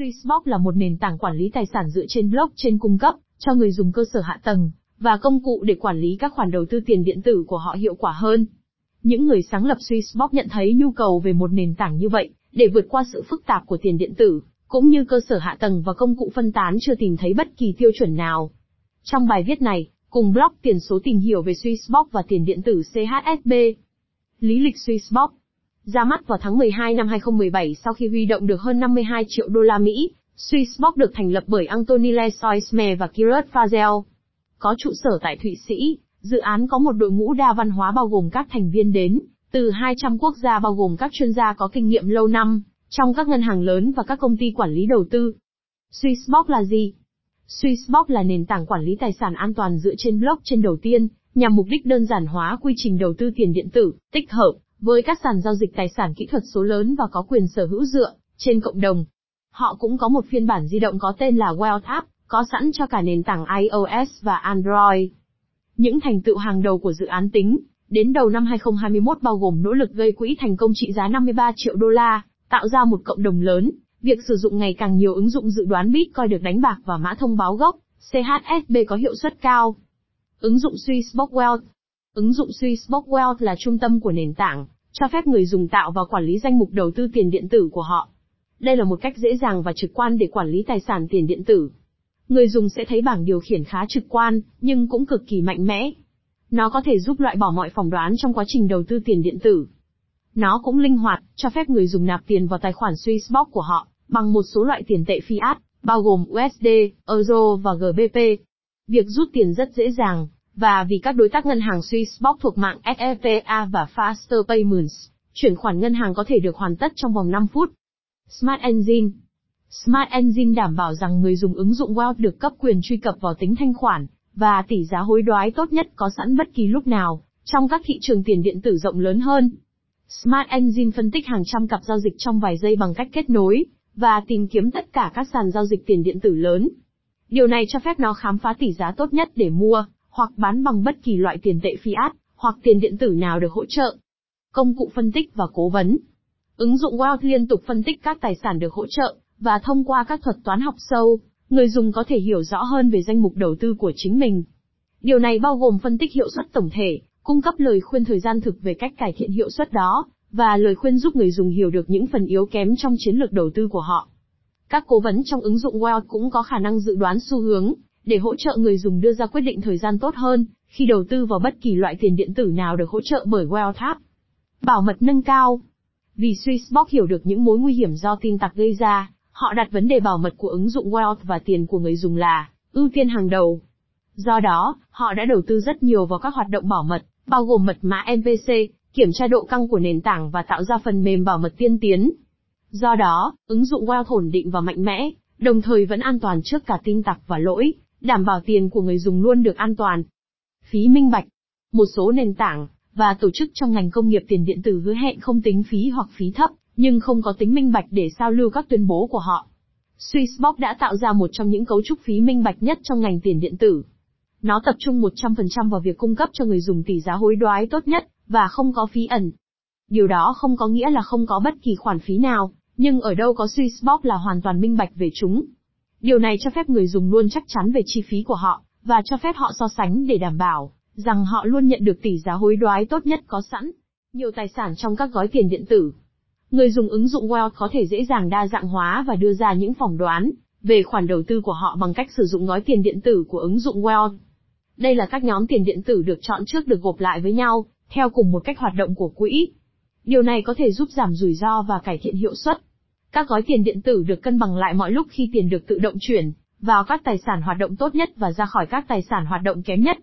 Swissbox là một nền tảng quản lý tài sản dựa trên blockchain cung cấp cho người dùng cơ sở hạ tầng và công cụ để quản lý các khoản đầu tư tiền điện tử của họ hiệu quả hơn. Những người sáng lập Swissbox nhận thấy nhu cầu về một nền tảng như vậy để vượt qua sự phức tạp của tiền điện tử, cũng như cơ sở hạ tầng và công cụ phân tán chưa tìm thấy bất kỳ tiêu chuẩn nào. Trong bài viết này, cùng blog tiền số tìm hiểu về Swissbox và tiền điện tử CHSB. Lý lịch Swissbox ra mắt vào tháng 12 năm 2017 sau khi huy động được hơn 52 triệu đô la Mỹ, Swissbox được thành lập bởi Anthony Lesoisme và Kirat Fazel. Có trụ sở tại Thụy Sĩ, dự án có một đội ngũ đa văn hóa bao gồm các thành viên đến từ 200 quốc gia bao gồm các chuyên gia có kinh nghiệm lâu năm trong các ngân hàng lớn và các công ty quản lý đầu tư. Swissbox là gì? Swissbox là nền tảng quản lý tài sản an toàn dựa trên blockchain đầu tiên, nhằm mục đích đơn giản hóa quy trình đầu tư tiền điện tử, tích hợp với các sàn giao dịch tài sản kỹ thuật số lớn và có quyền sở hữu dựa trên cộng đồng. Họ cũng có một phiên bản di động có tên là Wealth App, có sẵn cho cả nền tảng iOS và Android. Những thành tựu hàng đầu của dự án tính, đến đầu năm 2021 bao gồm nỗ lực gây quỹ thành công trị giá 53 triệu đô la, tạo ra một cộng đồng lớn, việc sử dụng ngày càng nhiều ứng dụng dự đoán Bitcoin được đánh bạc và mã thông báo gốc, CHSB có hiệu suất cao. Ứng dụng Swissbox Wealth Ứng dụng Swissbox Wealth là trung tâm của nền tảng, cho phép người dùng tạo và quản lý danh mục đầu tư tiền điện tử của họ. Đây là một cách dễ dàng và trực quan để quản lý tài sản tiền điện tử. Người dùng sẽ thấy bảng điều khiển khá trực quan, nhưng cũng cực kỳ mạnh mẽ. Nó có thể giúp loại bỏ mọi phỏng đoán trong quá trình đầu tư tiền điện tử. Nó cũng linh hoạt, cho phép người dùng nạp tiền vào tài khoản Swissbox của họ, bằng một số loại tiền tệ fiat, bao gồm USD, Euro và GBP. Việc rút tiền rất dễ dàng, và vì các đối tác ngân hàng Swissbox thuộc mạng SEPA và Faster Payments, chuyển khoản ngân hàng có thể được hoàn tất trong vòng 5 phút. Smart Engine Smart Engine đảm bảo rằng người dùng ứng dụng Wealth được cấp quyền truy cập vào tính thanh khoản và tỷ giá hối đoái tốt nhất có sẵn bất kỳ lúc nào trong các thị trường tiền điện tử rộng lớn hơn. Smart Engine phân tích hàng trăm cặp giao dịch trong vài giây bằng cách kết nối và tìm kiếm tất cả các sàn giao dịch tiền điện tử lớn. Điều này cho phép nó khám phá tỷ giá tốt nhất để mua hoặc bán bằng bất kỳ loại tiền tệ fiat hoặc tiền điện tử nào được hỗ trợ. Công cụ phân tích và cố vấn. Ứng dụng Wealth liên tục phân tích các tài sản được hỗ trợ và thông qua các thuật toán học sâu, người dùng có thể hiểu rõ hơn về danh mục đầu tư của chính mình. Điều này bao gồm phân tích hiệu suất tổng thể, cung cấp lời khuyên thời gian thực về cách cải thiện hiệu suất đó, và lời khuyên giúp người dùng hiểu được những phần yếu kém trong chiến lược đầu tư của họ. Các cố vấn trong ứng dụng Wealth cũng có khả năng dự đoán xu hướng, để hỗ trợ người dùng đưa ra quyết định thời gian tốt hơn, khi đầu tư vào bất kỳ loại tiền điện tử nào được hỗ trợ bởi WealthApp. Bảo mật nâng cao. Vì Swissbox hiểu được những mối nguy hiểm do tin tặc gây ra, họ đặt vấn đề bảo mật của ứng dụng Wealth và tiền của người dùng là ưu tiên hàng đầu. Do đó, họ đã đầu tư rất nhiều vào các hoạt động bảo mật, bao gồm mật mã MPC, kiểm tra độ căng của nền tảng và tạo ra phần mềm bảo mật tiên tiến. Do đó, ứng dụng Wealth ổn định và mạnh mẽ, đồng thời vẫn an toàn trước cả tin tặc và lỗi, đảm bảo tiền của người dùng luôn được an toàn. Phí minh bạch. Một số nền tảng và tổ chức trong ngành công nghiệp tiền điện tử hứa hẹn không tính phí hoặc phí thấp, nhưng không có tính minh bạch để sao lưu các tuyên bố của họ. Swissbox đã tạo ra một trong những cấu trúc phí minh bạch nhất trong ngành tiền điện tử. Nó tập trung 100% vào việc cung cấp cho người dùng tỷ giá hối đoái tốt nhất, và không có phí ẩn. Điều đó không có nghĩa là không có bất kỳ khoản phí nào, nhưng ở đâu có Swissbox là hoàn toàn minh bạch về chúng. Điều này cho phép người dùng luôn chắc chắn về chi phí của họ, và cho phép họ so sánh để đảm bảo rằng họ luôn nhận được tỷ giá hối đoái tốt nhất có sẵn. Nhiều tài sản trong các gói tiền điện tử. Người dùng ứng dụng Wealth có thể dễ dàng đa dạng hóa và đưa ra những phỏng đoán về khoản đầu tư của họ bằng cách sử dụng gói tiền điện tử của ứng dụng Wealth. Đây là các nhóm tiền điện tử được chọn trước được gộp lại với nhau, theo cùng một cách hoạt động của quỹ. Điều này có thể giúp giảm rủi ro và cải thiện hiệu suất. Các gói tiền điện tử được cân bằng lại mọi lúc khi tiền được tự động chuyển vào các tài sản hoạt động tốt nhất và ra khỏi các tài sản hoạt động kém nhất.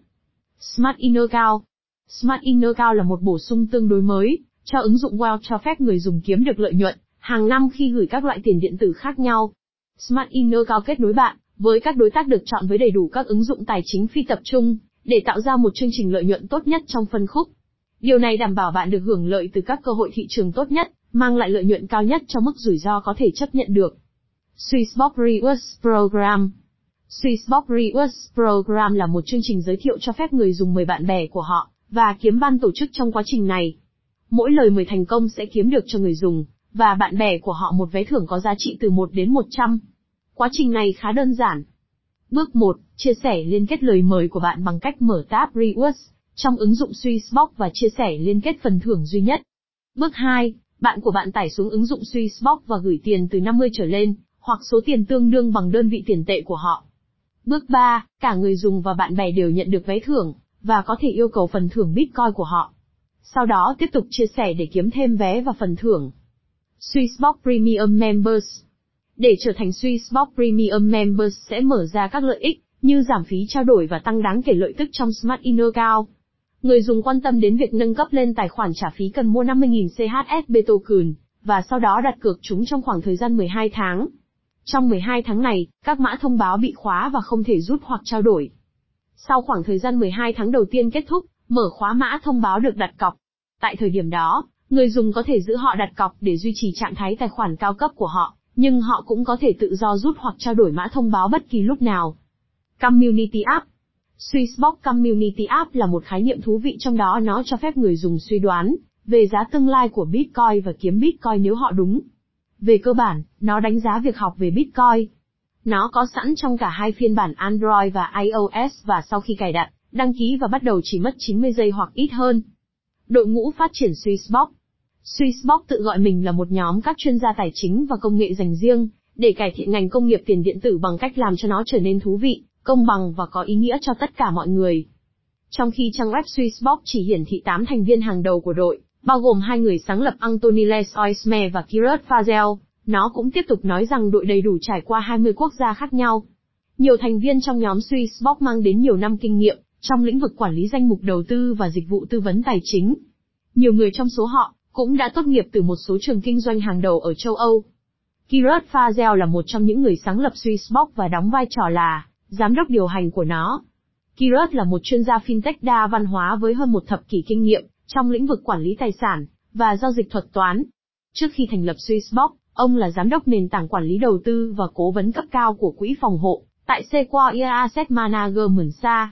Smart Inner Cao Smart Inner Cao là một bổ sung tương đối mới cho ứng dụng Wealth cho phép người dùng kiếm được lợi nhuận hàng năm khi gửi các loại tiền điện tử khác nhau. Smart Inner Cao kết nối bạn với các đối tác được chọn với đầy đủ các ứng dụng tài chính phi tập trung để tạo ra một chương trình lợi nhuận tốt nhất trong phân khúc. Điều này đảm bảo bạn được hưởng lợi từ các cơ hội thị trường tốt nhất, mang lại lợi nhuận cao nhất cho mức rủi ro có thể chấp nhận được. Swissbox Rewards Program Swissbox Rewards Program là một chương trình giới thiệu cho phép người dùng mời bạn bè của họ và kiếm ban tổ chức trong quá trình này. Mỗi lời mời thành công sẽ kiếm được cho người dùng và bạn bè của họ một vé thưởng có giá trị từ 1 đến 100. Quá trình này khá đơn giản. Bước 1, chia sẻ liên kết lời mời của bạn bằng cách mở tab Rewards trong ứng dụng Swissbox và chia sẻ liên kết phần thưởng duy nhất. Bước 2, bạn của bạn tải xuống ứng dụng Swissbox và gửi tiền từ 50 trở lên, hoặc số tiền tương đương bằng đơn vị tiền tệ của họ. Bước 3, cả người dùng và bạn bè đều nhận được vé thưởng, và có thể yêu cầu phần thưởng Bitcoin của họ. Sau đó tiếp tục chia sẻ để kiếm thêm vé và phần thưởng. Swissbox Premium Members Để trở thành Swissbox Premium Members sẽ mở ra các lợi ích, như giảm phí trao đổi và tăng đáng kể lợi tức trong Smart Inner cao. Người dùng quan tâm đến việc nâng cấp lên tài khoản trả phí cần mua 50.000 CHSB token, và sau đó đặt cược chúng trong khoảng thời gian 12 tháng. Trong 12 tháng này, các mã thông báo bị khóa và không thể rút hoặc trao đổi. Sau khoảng thời gian 12 tháng đầu tiên kết thúc, mở khóa mã thông báo được đặt cọc. Tại thời điểm đó, người dùng có thể giữ họ đặt cọc để duy trì trạng thái tài khoản cao cấp của họ, nhưng họ cũng có thể tự do rút hoặc trao đổi mã thông báo bất kỳ lúc nào. Community App Swissbox Community App là một khái niệm thú vị trong đó nó cho phép người dùng suy đoán về giá tương lai của Bitcoin và kiếm Bitcoin nếu họ đúng. Về cơ bản, nó đánh giá việc học về Bitcoin. Nó có sẵn trong cả hai phiên bản Android và iOS và sau khi cài đặt, đăng ký và bắt đầu chỉ mất 90 giây hoặc ít hơn. Đội ngũ phát triển Swissbox Swissbox tự gọi mình là một nhóm các chuyên gia tài chính và công nghệ dành riêng, để cải thiện ngành công nghiệp tiền điện tử bằng cách làm cho nó trở nên thú vị, công bằng và có ý nghĩa cho tất cả mọi người. Trong khi trang web Swissbox chỉ hiển thị 8 thành viên hàng đầu của đội, bao gồm hai người sáng lập Anthony Les Oisme và Kirat Fazel, nó cũng tiếp tục nói rằng đội đầy đủ trải qua 20 quốc gia khác nhau. Nhiều thành viên trong nhóm Swissbox mang đến nhiều năm kinh nghiệm trong lĩnh vực quản lý danh mục đầu tư và dịch vụ tư vấn tài chính. Nhiều người trong số họ cũng đã tốt nghiệp từ một số trường kinh doanh hàng đầu ở châu Âu. Kirat Fazel là một trong những người sáng lập Swissbox và đóng vai trò là giám đốc điều hành của nó. Kirat là một chuyên gia fintech đa văn hóa với hơn một thập kỷ kinh nghiệm trong lĩnh vực quản lý tài sản và giao dịch thuật toán. Trước khi thành lập Swissbox, ông là giám đốc nền tảng quản lý đầu tư và cố vấn cấp cao của quỹ phòng hộ tại Sequoia Asset Management Sa.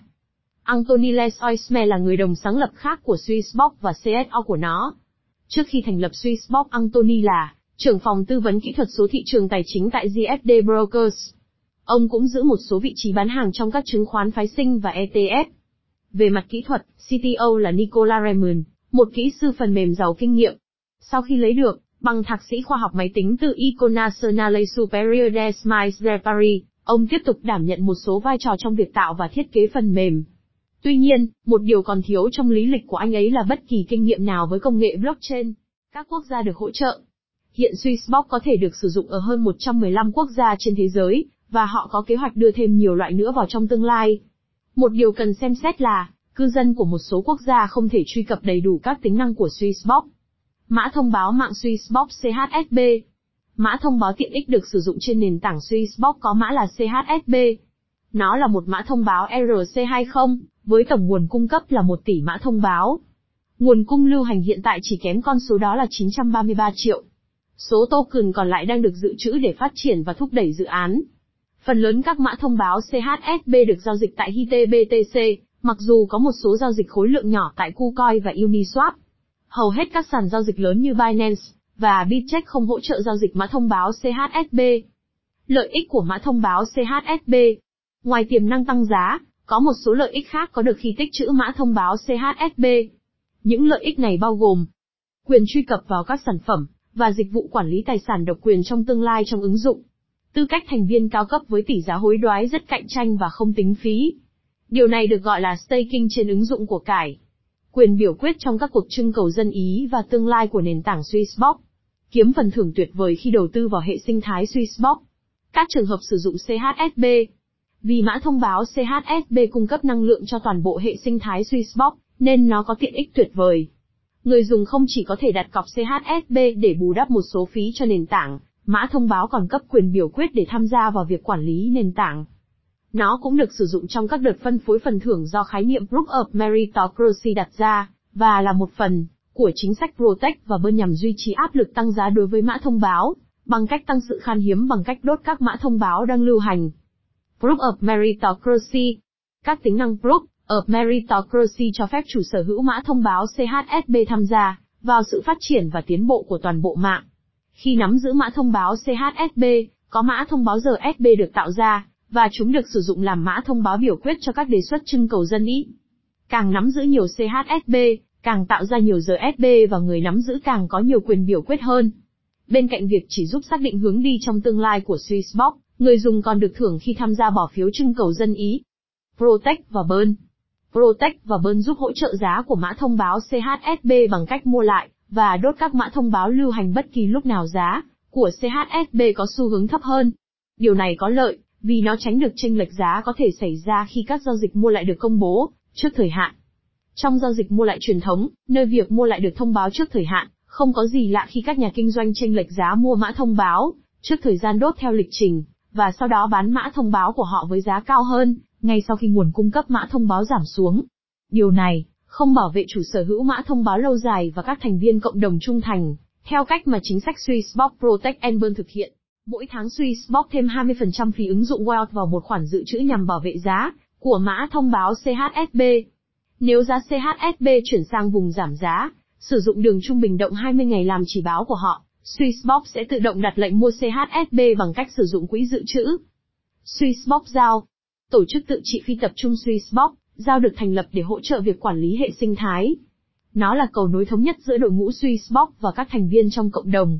Anthony Les Oisme là người đồng sáng lập khác của Swissbox và CSO của nó. Trước khi thành lập Swissbox Anthony là trưởng phòng tư vấn kỹ thuật số thị trường tài chính tại GFD Brokers. Ông cũng giữ một số vị trí bán hàng trong các chứng khoán phái sinh và ETF. Về mặt kỹ thuật, CTO là Nicola Raymond, một kỹ sư phần mềm giàu kinh nghiệm. Sau khi lấy được bằng thạc sĩ khoa học máy tính từ Icona Nationale Supérieure des Mines de Paris, ông tiếp tục đảm nhận một số vai trò trong việc tạo và thiết kế phần mềm. Tuy nhiên, một điều còn thiếu trong lý lịch của anh ấy là bất kỳ kinh nghiệm nào với công nghệ blockchain. Các quốc gia được hỗ trợ. Hiện Swissbox có thể được sử dụng ở hơn 115 quốc gia trên thế giới, và họ có kế hoạch đưa thêm nhiều loại nữa vào trong tương lai. Một điều cần xem xét là, cư dân của một số quốc gia không thể truy cập đầy đủ các tính năng của Swissbox. Mã thông báo mạng Swissbox CHSB Mã thông báo tiện ích được sử dụng trên nền tảng Swissbox có mã là CHSB. Nó là một mã thông báo ERC20 với tổng nguồn cung cấp là 1 tỷ mã thông báo. Nguồn cung lưu hành hiện tại chỉ kém con số đó là 933 triệu. Số token còn lại đang được dự trữ để phát triển và thúc đẩy dự án. Phần lớn các mã thông báo CHSB được giao dịch tại HITBTC, mặc dù có một số giao dịch khối lượng nhỏ tại KuCoin và Uniswap. Hầu hết các sàn giao dịch lớn như Binance và Bitcheck không hỗ trợ giao dịch mã thông báo CHSB. Lợi ích của mã thông báo CHSB Ngoài tiềm năng tăng giá, có một số lợi ích khác có được khi tích trữ mã thông báo CHSB. Những lợi ích này bao gồm quyền truy cập vào các sản phẩm và dịch vụ quản lý tài sản độc quyền trong tương lai trong ứng dụng Tư cách thành viên cao cấp với tỷ giá hối đoái rất cạnh tranh và không tính phí. Điều này được gọi là staking trên ứng dụng của cải. Quyền biểu quyết trong các cuộc trưng cầu dân Ý và tương lai của nền tảng Swissbox. Kiếm phần thưởng tuyệt vời khi đầu tư vào hệ sinh thái Swissbox. Các trường hợp sử dụng CHSB. Vì mã thông báo CHSB cung cấp năng lượng cho toàn bộ hệ sinh thái Swissbox, nên nó có tiện ích tuyệt vời. Người dùng không chỉ có thể đặt cọc CHSB để bù đắp một số phí cho nền tảng, Mã thông báo còn cấp quyền biểu quyết để tham gia vào việc quản lý nền tảng. Nó cũng được sử dụng trong các đợt phân phối phần thưởng do khái niệm Proof of Meritocracy đặt ra, và là một phần của chính sách Protect và bơn nhằm duy trì áp lực tăng giá đối với mã thông báo, bằng cách tăng sự khan hiếm bằng cách đốt các mã thông báo đang lưu hành. Proof of Meritocracy Các tính năng Proof of Meritocracy cho phép chủ sở hữu mã thông báo CHSB tham gia vào sự phát triển và tiến bộ của toàn bộ mạng. Khi nắm giữ mã thông báo CHSB, có mã thông báo RSB được tạo ra, và chúng được sử dụng làm mã thông báo biểu quyết cho các đề xuất trưng cầu dân ý. Càng nắm giữ nhiều CHSB, càng tạo ra nhiều RSB và người nắm giữ càng có nhiều quyền biểu quyết hơn. Bên cạnh việc chỉ giúp xác định hướng đi trong tương lai của Swissbox, người dùng còn được thưởng khi tham gia bỏ phiếu trưng cầu dân ý. Protect và Burn Protect và Burn giúp hỗ trợ giá của mã thông báo CHSB bằng cách mua lại và đốt các mã thông báo lưu hành bất kỳ lúc nào giá của CHSB có xu hướng thấp hơn. Điều này có lợi, vì nó tránh được chênh lệch giá có thể xảy ra khi các giao dịch mua lại được công bố trước thời hạn. Trong giao dịch mua lại truyền thống, nơi việc mua lại được thông báo trước thời hạn, không có gì lạ khi các nhà kinh doanh chênh lệch giá mua mã thông báo trước thời gian đốt theo lịch trình và sau đó bán mã thông báo của họ với giá cao hơn, ngay sau khi nguồn cung cấp mã thông báo giảm xuống. Điều này không bảo vệ chủ sở hữu mã thông báo lâu dài và các thành viên cộng đồng trung thành, theo cách mà chính sách Swissbox Protect and Burn thực hiện. Mỗi tháng Swissbox thêm 20% phí ứng dụng Wealth vào một khoản dự trữ nhằm bảo vệ giá của mã thông báo CHSB. Nếu giá CHSB chuyển sang vùng giảm giá, sử dụng đường trung bình động 20 ngày làm chỉ báo của họ, Swissbox sẽ tự động đặt lệnh mua CHSB bằng cách sử dụng quỹ dự trữ. Swissbox Giao Tổ chức tự trị phi tập trung Swissbox, Giao được thành lập để hỗ trợ việc quản lý hệ sinh thái. Nó là cầu nối thống nhất giữa đội ngũ Swissbox và các thành viên trong cộng đồng.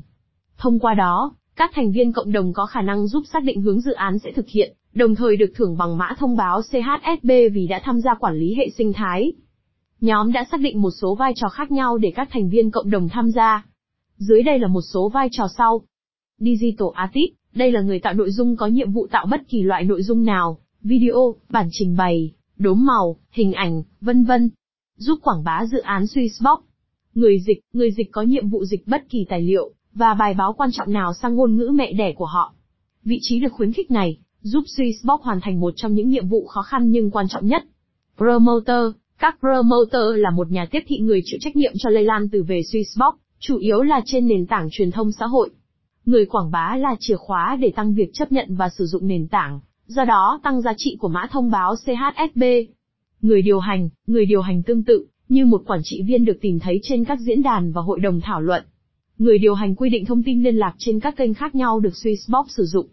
Thông qua đó, các thành viên cộng đồng có khả năng giúp xác định hướng dự án sẽ thực hiện, đồng thời được thưởng bằng mã thông báo CHSB vì đã tham gia quản lý hệ sinh thái. Nhóm đã xác định một số vai trò khác nhau để các thành viên cộng đồng tham gia. Dưới đây là một số vai trò sau. Digital Artist, đây là người tạo nội dung có nhiệm vụ tạo bất kỳ loại nội dung nào, video, bản trình bày, đốm màu, hình ảnh, vân vân. Giúp quảng bá dự án Swissbox. Người dịch, người dịch có nhiệm vụ dịch bất kỳ tài liệu, và bài báo quan trọng nào sang ngôn ngữ mẹ đẻ của họ. Vị trí được khuyến khích này, giúp Swissbox hoàn thành một trong những nhiệm vụ khó khăn nhưng quan trọng nhất. Promoter, các promoter là một nhà tiếp thị người chịu trách nhiệm cho lây lan từ về Swissbox, chủ yếu là trên nền tảng truyền thông xã hội. Người quảng bá là chìa khóa để tăng việc chấp nhận và sử dụng nền tảng, do đó tăng giá trị của mã thông báo CHSB. Người điều hành, người điều hành tương tự, như một quản trị viên được tìm thấy trên các diễn đàn và hội đồng thảo luận. Người điều hành quy định thông tin liên lạc trên các kênh khác nhau được Swissbox sử dụng.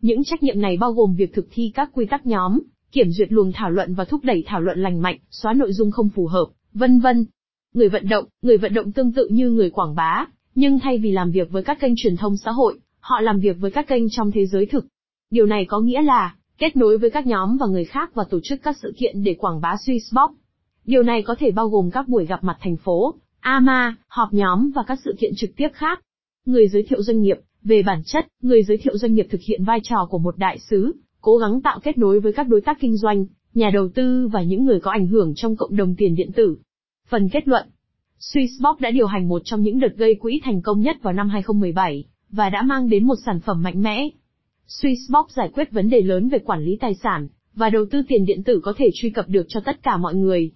Những trách nhiệm này bao gồm việc thực thi các quy tắc nhóm, kiểm duyệt luồng thảo luận và thúc đẩy thảo luận lành mạnh, xóa nội dung không phù hợp, vân vân. Người vận động, người vận động tương tự như người quảng bá, nhưng thay vì làm việc với các kênh truyền thông xã hội, họ làm việc với các kênh trong thế giới thực. Điều này có nghĩa là, kết nối với các nhóm và người khác và tổ chức các sự kiện để quảng bá Swissbox. Điều này có thể bao gồm các buổi gặp mặt thành phố, AMA, họp nhóm và các sự kiện trực tiếp khác. Người giới thiệu doanh nghiệp, về bản chất, người giới thiệu doanh nghiệp thực hiện vai trò của một đại sứ, cố gắng tạo kết nối với các đối tác kinh doanh, nhà đầu tư và những người có ảnh hưởng trong cộng đồng tiền điện tử. Phần kết luận Swissbox đã điều hành một trong những đợt gây quỹ thành công nhất vào năm 2017, và đã mang đến một sản phẩm mạnh mẽ. Swissbox giải quyết vấn đề lớn về quản lý tài sản, và đầu tư tiền điện tử có thể truy cập được cho tất cả mọi người.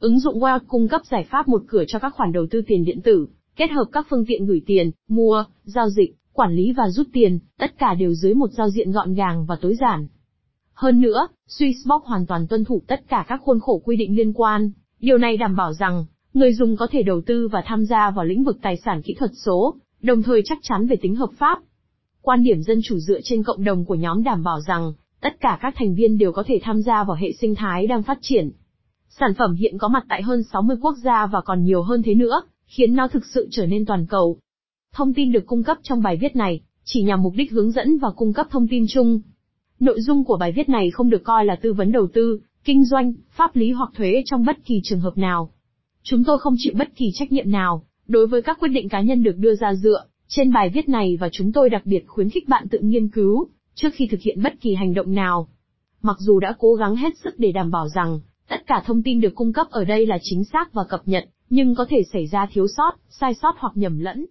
Ứng dụng Wealth cung cấp giải pháp một cửa cho các khoản đầu tư tiền điện tử, kết hợp các phương tiện gửi tiền, mua, giao dịch, quản lý và rút tiền, tất cả đều dưới một giao diện gọn gàng và tối giản. Hơn nữa, Swissbox hoàn toàn tuân thủ tất cả các khuôn khổ quy định liên quan. Điều này đảm bảo rằng, người dùng có thể đầu tư và tham gia vào lĩnh vực tài sản kỹ thuật số, đồng thời chắc chắn về tính hợp pháp. Quan điểm dân chủ dựa trên cộng đồng của nhóm đảm bảo rằng, tất cả các thành viên đều có thể tham gia vào hệ sinh thái đang phát triển. Sản phẩm hiện có mặt tại hơn 60 quốc gia và còn nhiều hơn thế nữa, khiến nó thực sự trở nên toàn cầu. Thông tin được cung cấp trong bài viết này, chỉ nhằm mục đích hướng dẫn và cung cấp thông tin chung. Nội dung của bài viết này không được coi là tư vấn đầu tư, kinh doanh, pháp lý hoặc thuế trong bất kỳ trường hợp nào. Chúng tôi không chịu bất kỳ trách nhiệm nào, đối với các quyết định cá nhân được đưa ra dựa, trên bài viết này và chúng tôi đặc biệt khuyến khích bạn tự nghiên cứu, trước khi thực hiện bất kỳ hành động nào. Mặc dù đã cố gắng hết sức để đảm bảo rằng, tất cả thông tin được cung cấp ở đây là chính xác và cập nhật, nhưng có thể xảy ra thiếu sót, sai sót hoặc nhầm lẫn.